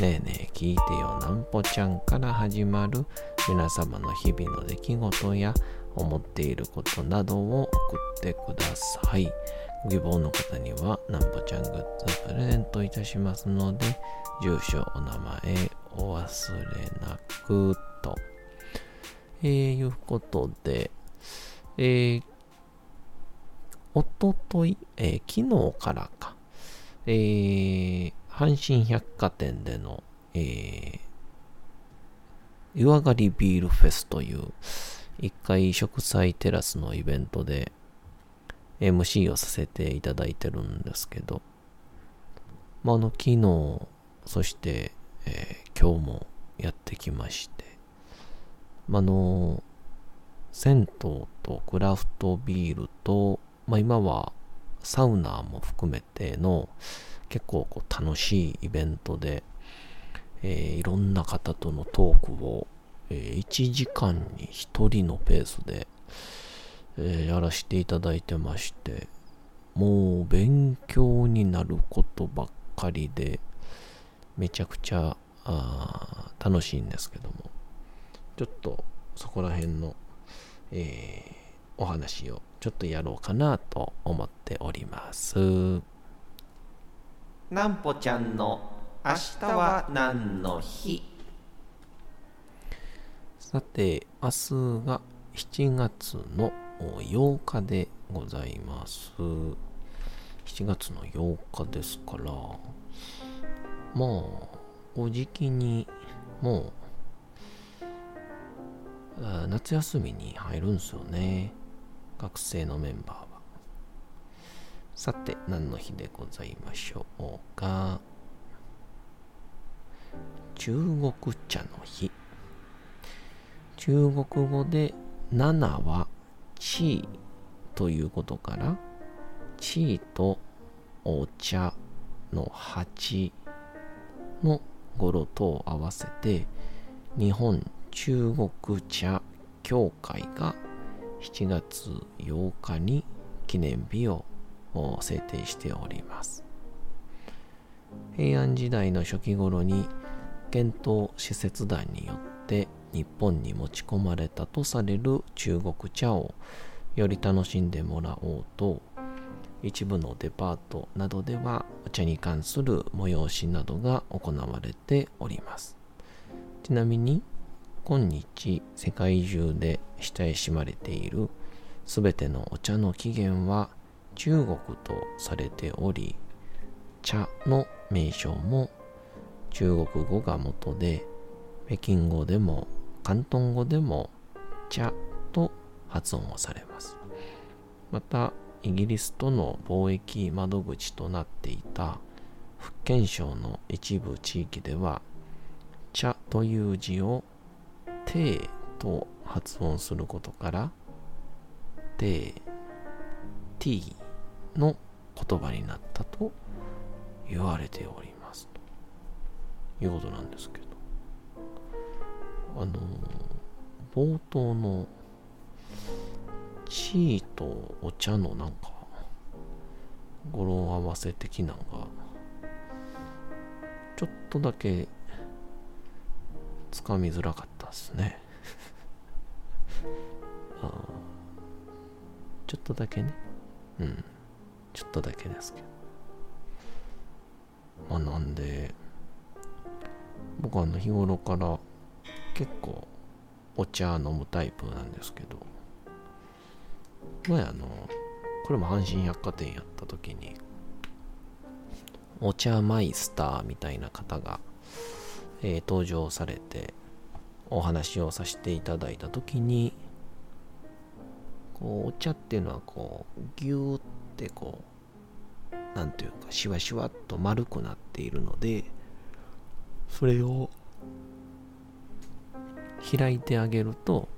ねえねえ聞いてよなんぽちゃんから始まる皆様の日々の出来事や思っていることなどを送ってください。ご希望の方にはなんぽちゃんグッズプレゼントいたしますので、住所、お名前お忘れなくと。えー、いうことで、えー、おととい、えー、昨日からか、えー、阪神百貨店での、えー、湯上がりビールフェスという一回植栽テラスのイベントで MC をさせていただいてるんですけど、まあ、あの昨日そして、えー、今日もやってきまして、まあの銭湯とクラフトビールと、まあ、今はサウナも含めての結構こう楽しいイベントで、えー、いろんな方とのトークを、えー、1時間に1人のペースで、えー、やらせていただいてましてもう勉強になることばっかりでめちゃくちゃ楽しいんですけどもちょっとそこら辺の、えー、お話をちょっとやろうかなと思っております。なんぽちゃんの明日は何の日？さて、明日が7月の8日でございます。7月の8日ですから、まあ、お時期にもう、夏休みに入るんですよね。学生のメンバーは。さて、何の日でございましょうか。中国茶の日。中国語で7は地位ということから、地位とお茶の8の語呂と合わせて、日本中国茶協会が7月8日に記念日を制定しております。平安時代の初期頃に遣唐使節団によって日本に持ち込まれたとされる中国茶をより楽しんでもらおうと一部のデパートなどではお茶に関する催しなどが行われております。ちなみに今日世界中で親しまれているすべてのお茶の起源は中国とされており茶の名称も中国語が元で北京語でも広東語でも茶と発音をされますまたイギリスとの貿易窓口となっていた福建省の一部地域では茶という字をテーと発音することからテー、ティーの言葉になったと言われております。ということなんですけど。あの冒頭のチーとお茶のなんか語呂合わせ的なのがちょっとだけつかみづらかった。たですね。あちょっとだけね。うん。ちょっとだけですけど。まあなんで僕はあの日頃から結構お茶飲むタイプなんですけど。前あのこれも阪神百貨店やった時にお茶マイスターみたいな方が、えー、登場されてお話をさせていただいた時にこうお茶っていうのはこうギューってこうなんていうかシワシワっと丸くなっているのでそれを開いてあげると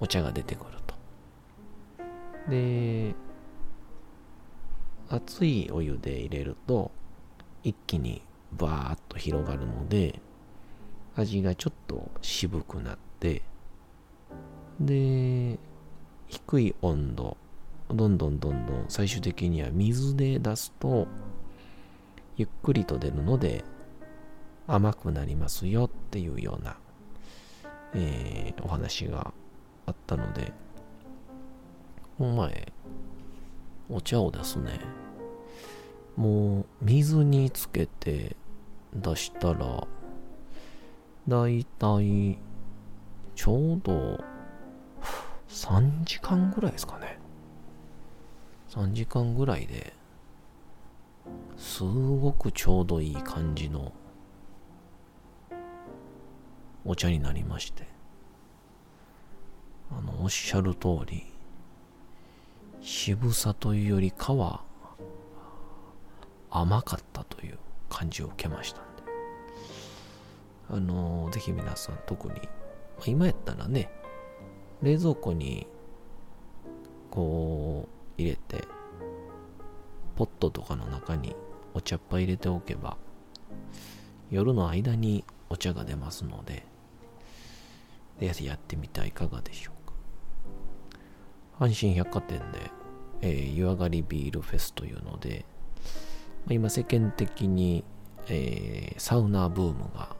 お茶が出てくると。で熱いお湯で入れると一気にバーッと広がるので味がちょっと渋くなってで低い温度どんどんどんどん最終的には水で出すとゆっくりと出るので甘くなりますよっていうような、えー、お話があったのでこの前お茶をですね。もう水につけて出したらだいたいちょうど3時間ぐらいですかね。3時間ぐらいですごくちょうどいい感じのお茶になりまして。あのおっしゃる通り渋さというよりかは甘かったという感じを受けましたあのぜひ皆さん特にま今やったらね冷蔵庫にこう入れてポットとかの中にお茶っ葉入れておけば夜の間にお茶が出ますのでぜひやってみてはいかがでしょうか。阪神百貨店で、えー、湯上がりビールフェスというのでま今世間的に、えー、サウナブームが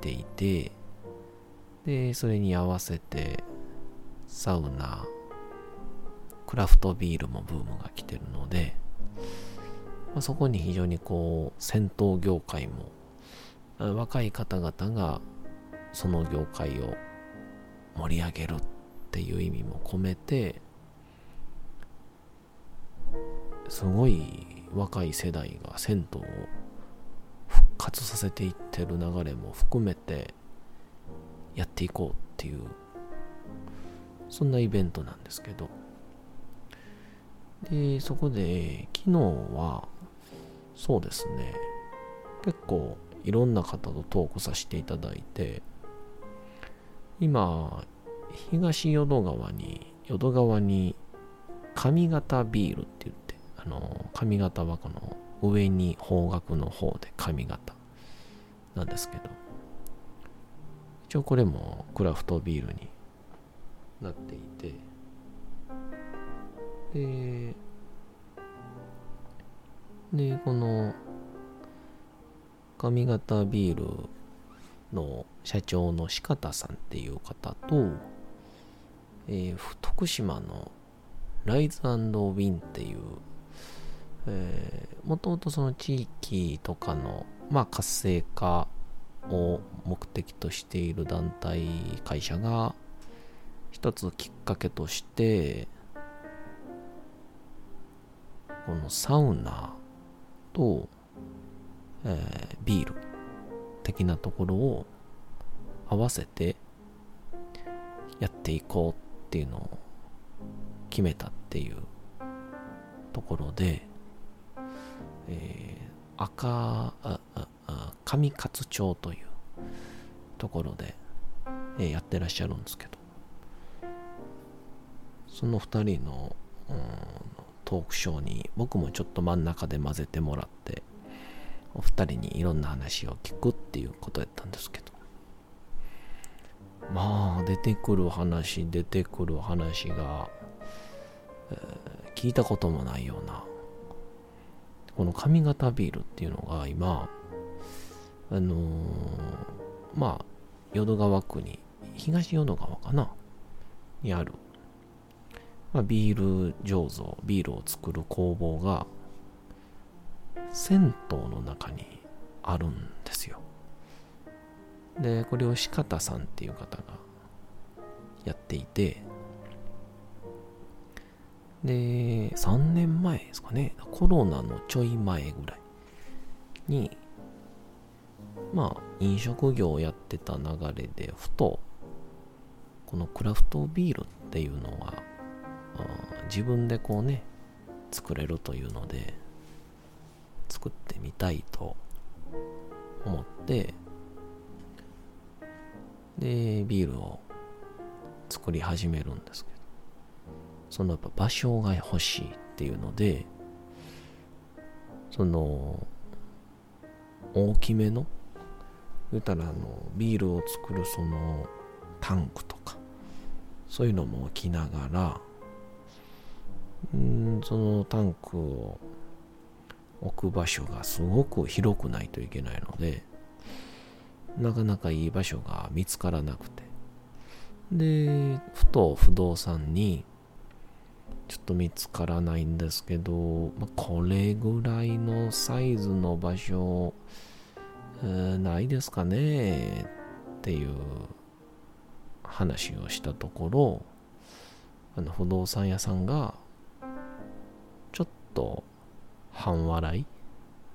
ていてでそれに合わせてサウナクラフトビールもブームが来てるので、まあ、そこに非常にこう戦闘業界も若い方々がその業界を盛り上げるっていう意味も込めてすごい若い世代が銭湯を復活させていってる流れも含めてやっていこうっていうそんなイベントなんですけど。でそこで昨日はそうですね。結構いろんな方とトークさせていただいて今東淀川に淀川に上方ビールって言ってあの上方はこの上に方角の方で上方なんですけど一応これもクラフトビールになっていてででこの上方ビールの社長の四方さんっていう方と、えー、徳島のライズウィンっていう、えー、もともとその地域とかの、まあ、活性化を目的としている団体会社が一つきっかけとしてこのサウナと、えー、ビール的なところを合わせてやっていこうっていうのを決めたっていうところで、えー、赤ああ上勝町というところで、えー、やってらっしゃるんですけどその2人の、うん、トークショーに僕もちょっと真ん中で混ぜてもらってお二人にいろんな話を聞くっていうことやったんですけどまあ出てくる話出てくる話が、えー、聞いたこともないようなこの上方ビールっていうのが今あのー、まあ淀川区に東淀川かなにある、まあ、ビール醸造ビールを作る工房が銭湯の中にあるんですよ。で、これを四方さんっていう方がやっていて、で、3年前ですかね、コロナのちょい前ぐらいに、まあ、飲食業をやってた流れで、ふと、このクラフトビールっていうのは、自分でこうね、作れるというので、作ってみたいと思って、で、ビールを作り始めるんです、そのやっぱ場所が欲しいっていうので、その、大きめの、言ったらあの、ビールを作るそのタンクとか、そういうのも置きながら、んそのタンクを置く場所がすごく広くないといけないので、なかなかいい場所が見つからなくて。で、ふと不動産に、ちょっと見つからないんですけど、まあ、これぐらいのサイズの場所、えー、ないですかねっていう話をしたところ、あの不動産屋さんが、ちょっと半笑い。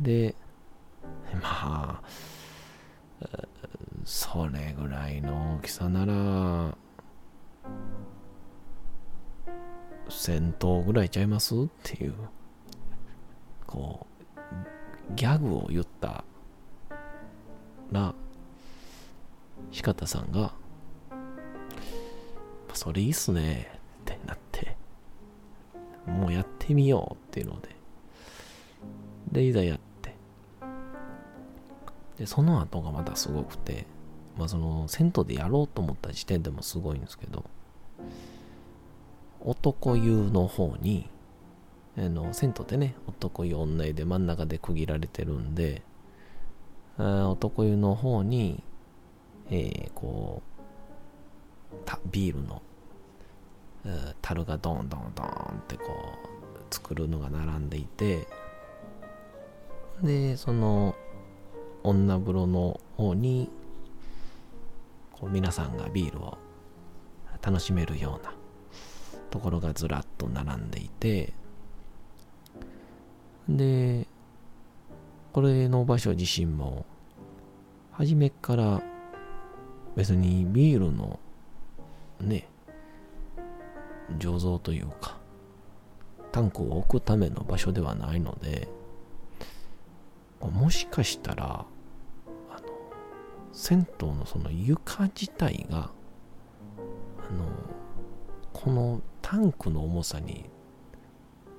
で、まあ、それぐらいの大きさなら、戦闘ぐらいちゃいます？っていう、こう、ギャグを言ったら、四方さんが、それいいっすねってなって、もうやってみようっていうので、で、いざやって、で、その後がまたすごくて、まあその、銭湯でやろうと思った時点でもすごいんですけど、男湯の方に、あの、銭湯ってね、男湯女湯で真ん中で区切られてるんで、あ男湯の方に、えー、こう、ビールの、樽がドンドンドンってこう、作るのが並んでいて、で、その、女風呂の方に、こう皆さんがビールを楽しめるようなところがずらっと並んでいてでこれの場所自身も初めから別にビールのね醸造というかタンクを置くための場所ではないのでもしかしたらあの銭湯のその床自体があのこのタンクの重さに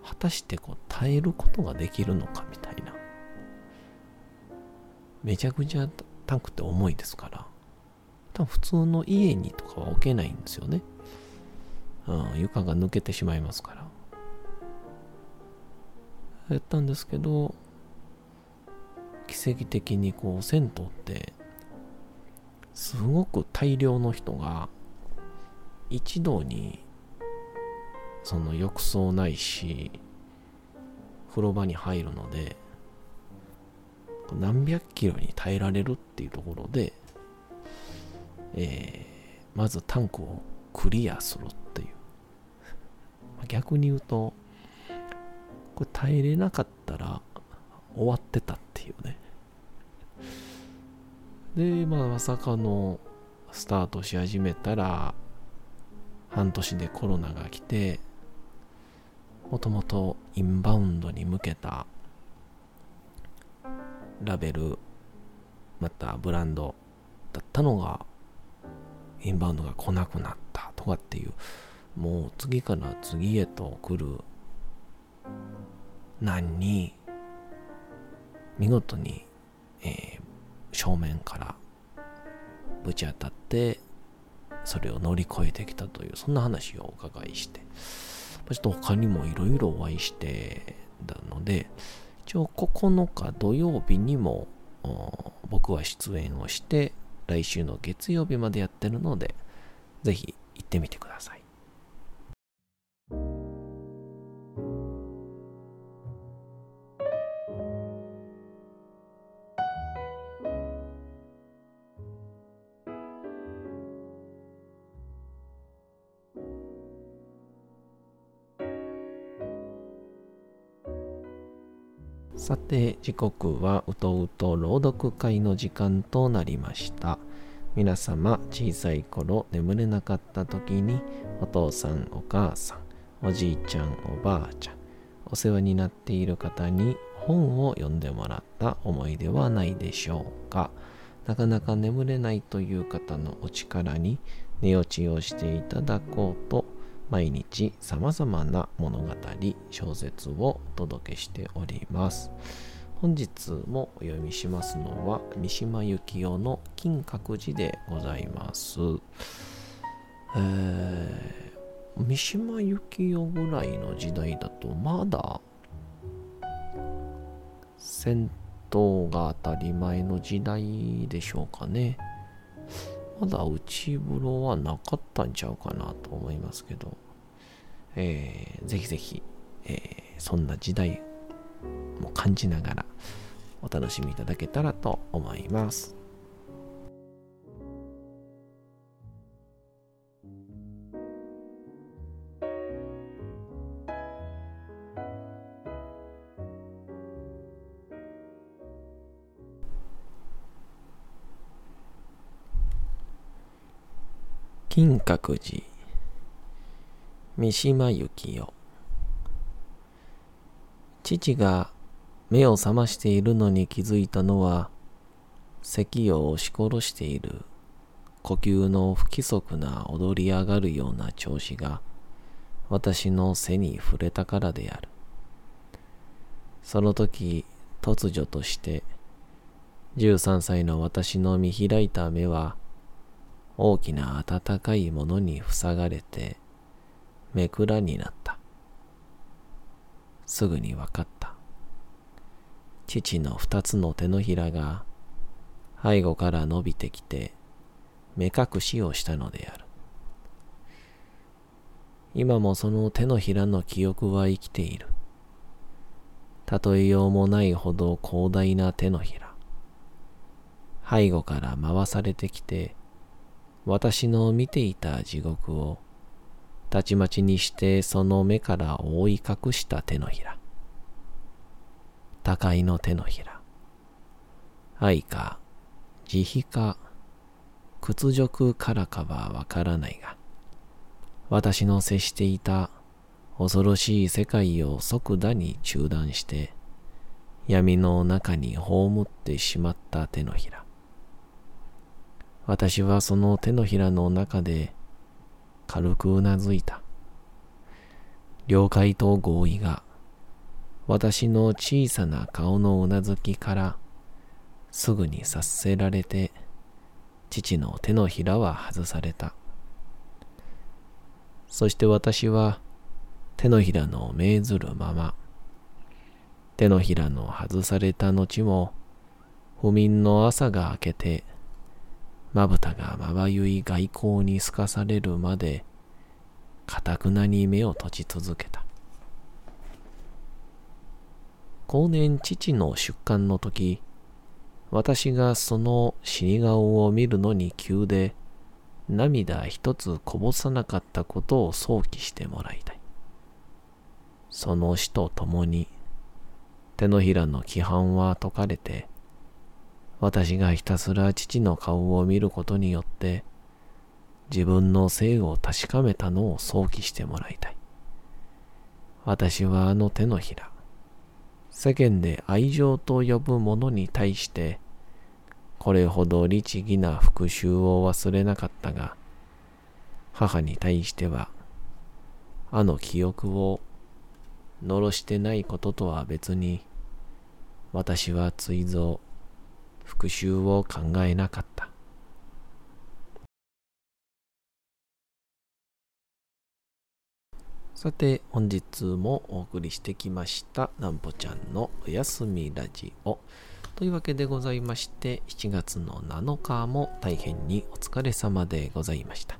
果たしてこう耐えることができるのかみたいな。めちゃくちゃタンクって重いですから。多分普通の家にとかは置けないんですよね、うん、床が抜けてしまいますから。やったんですけど奇跡的にこう銭湯ってすごく大量の人が一堂にその浴槽ないし風呂場に入るので何百キロに耐えられるっていうところで、えー、まずタンクをクリアするっていう。逆に言うとこれ耐えれなかったら終わってたっていうね。でまあまさかのスタートし始めたら半年でコロナが来てもともとインバウンドに向けたラベルまたブランドだったのがインバウンドが来なくなったとかっていうもう次から次へと来る難に見事に、えー、正面からぶち当たってそれを乗り越えてきたというそんな話をお伺いして。ちょっと他にもいろいろお会いしてたので、一応9日土曜日にも僕は出演をして、来週の月曜日までやってるので、ぜひ行ってみてください。さて、時刻はうとうと朗読会の時間となりました。皆様、小さい頃眠れなかった時に、お父さん、お母さん、おじいちゃん、おばあちゃん、お世話になっている方に本を読んでもらった思いではないでしょうか。なかなか眠れないという方のお力に寝落ちをしていただこうと毎日様々な物語、小説をお届けしております。本日もお読みしますのは三島由紀夫の金閣寺でございます。えー、三島由紀夫ぐらいの時代だとまだ戦闘が当たり前の時代でしょうかね。まだ内風呂はなかったんちゃうかなと思いますけど、えー、ぜひぜひ、えー、そんな時代も感じながらお楽しみいただけたらと思います。金閣寺三島由紀夫。父が目を覚ましているのに気づいたのは咳を押し殺している呼吸の不規則な踊り上がるような調子が私の背に触れたからである。その時突如として13歳の私の見開いた目は大きな暖かいものに塞がれて、めくらになった。すぐにわかった。父の二つの手のひらが背後から伸びてきて、目隠しをしたのである。今もその手のひらの記憶は生きている。例えようもないほど広大な手のひら。背後から回されてきて、私の見ていた地獄をたちまちにしてその目から覆い隠した手のひら。高いの手のひら。愛か、慈悲か、屈辱からかはわからないが、私の接していた恐ろしい世界を即座に中断して、闇の中に葬ってしまった手のひら。私はその手のひらの中で軽くうなずいた。了解と合意が私の小さな顔のうなずきからすぐに察せられて父の手のひらは外された。そして私は手のひらの命ずるまま手のひらの外された後も不眠の朝が明けてまぶたがまばゆい外光に透かされるまで、かたくなに目を閉じ続けた。後年父の出棺の時、私がその死に顔を見るのに急で、涙一つこぼさなかったことを想起してもらいたい。その死と共に、手のひらの規範は解かれて、私がひたすら父の顔を見ることによって自分の性を確かめたのを想起してもらいたい。私はあの手のひら、世間で愛情と呼ぶものに対してこれほど律儀な復讐を忘れなかったが、母に対しては、あの記憶をのろしてないこととは別に、私は追贈、復讐を考えなかった。さて、本日もお送りしてきました、なんぽちゃんのおやすみラジオ。というわけでございまして、7月の7日も大変にお疲れ様でございました。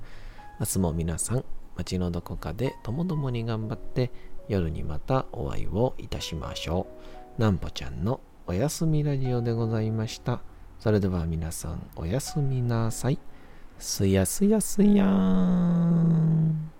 明日も皆さん、街のどこかでともどもに頑張って、夜にまたお会いをいたしましょう。なんぽちゃんのおやすみラジオでございました。それでは皆さんおやすみなさい。すやすやすやーん。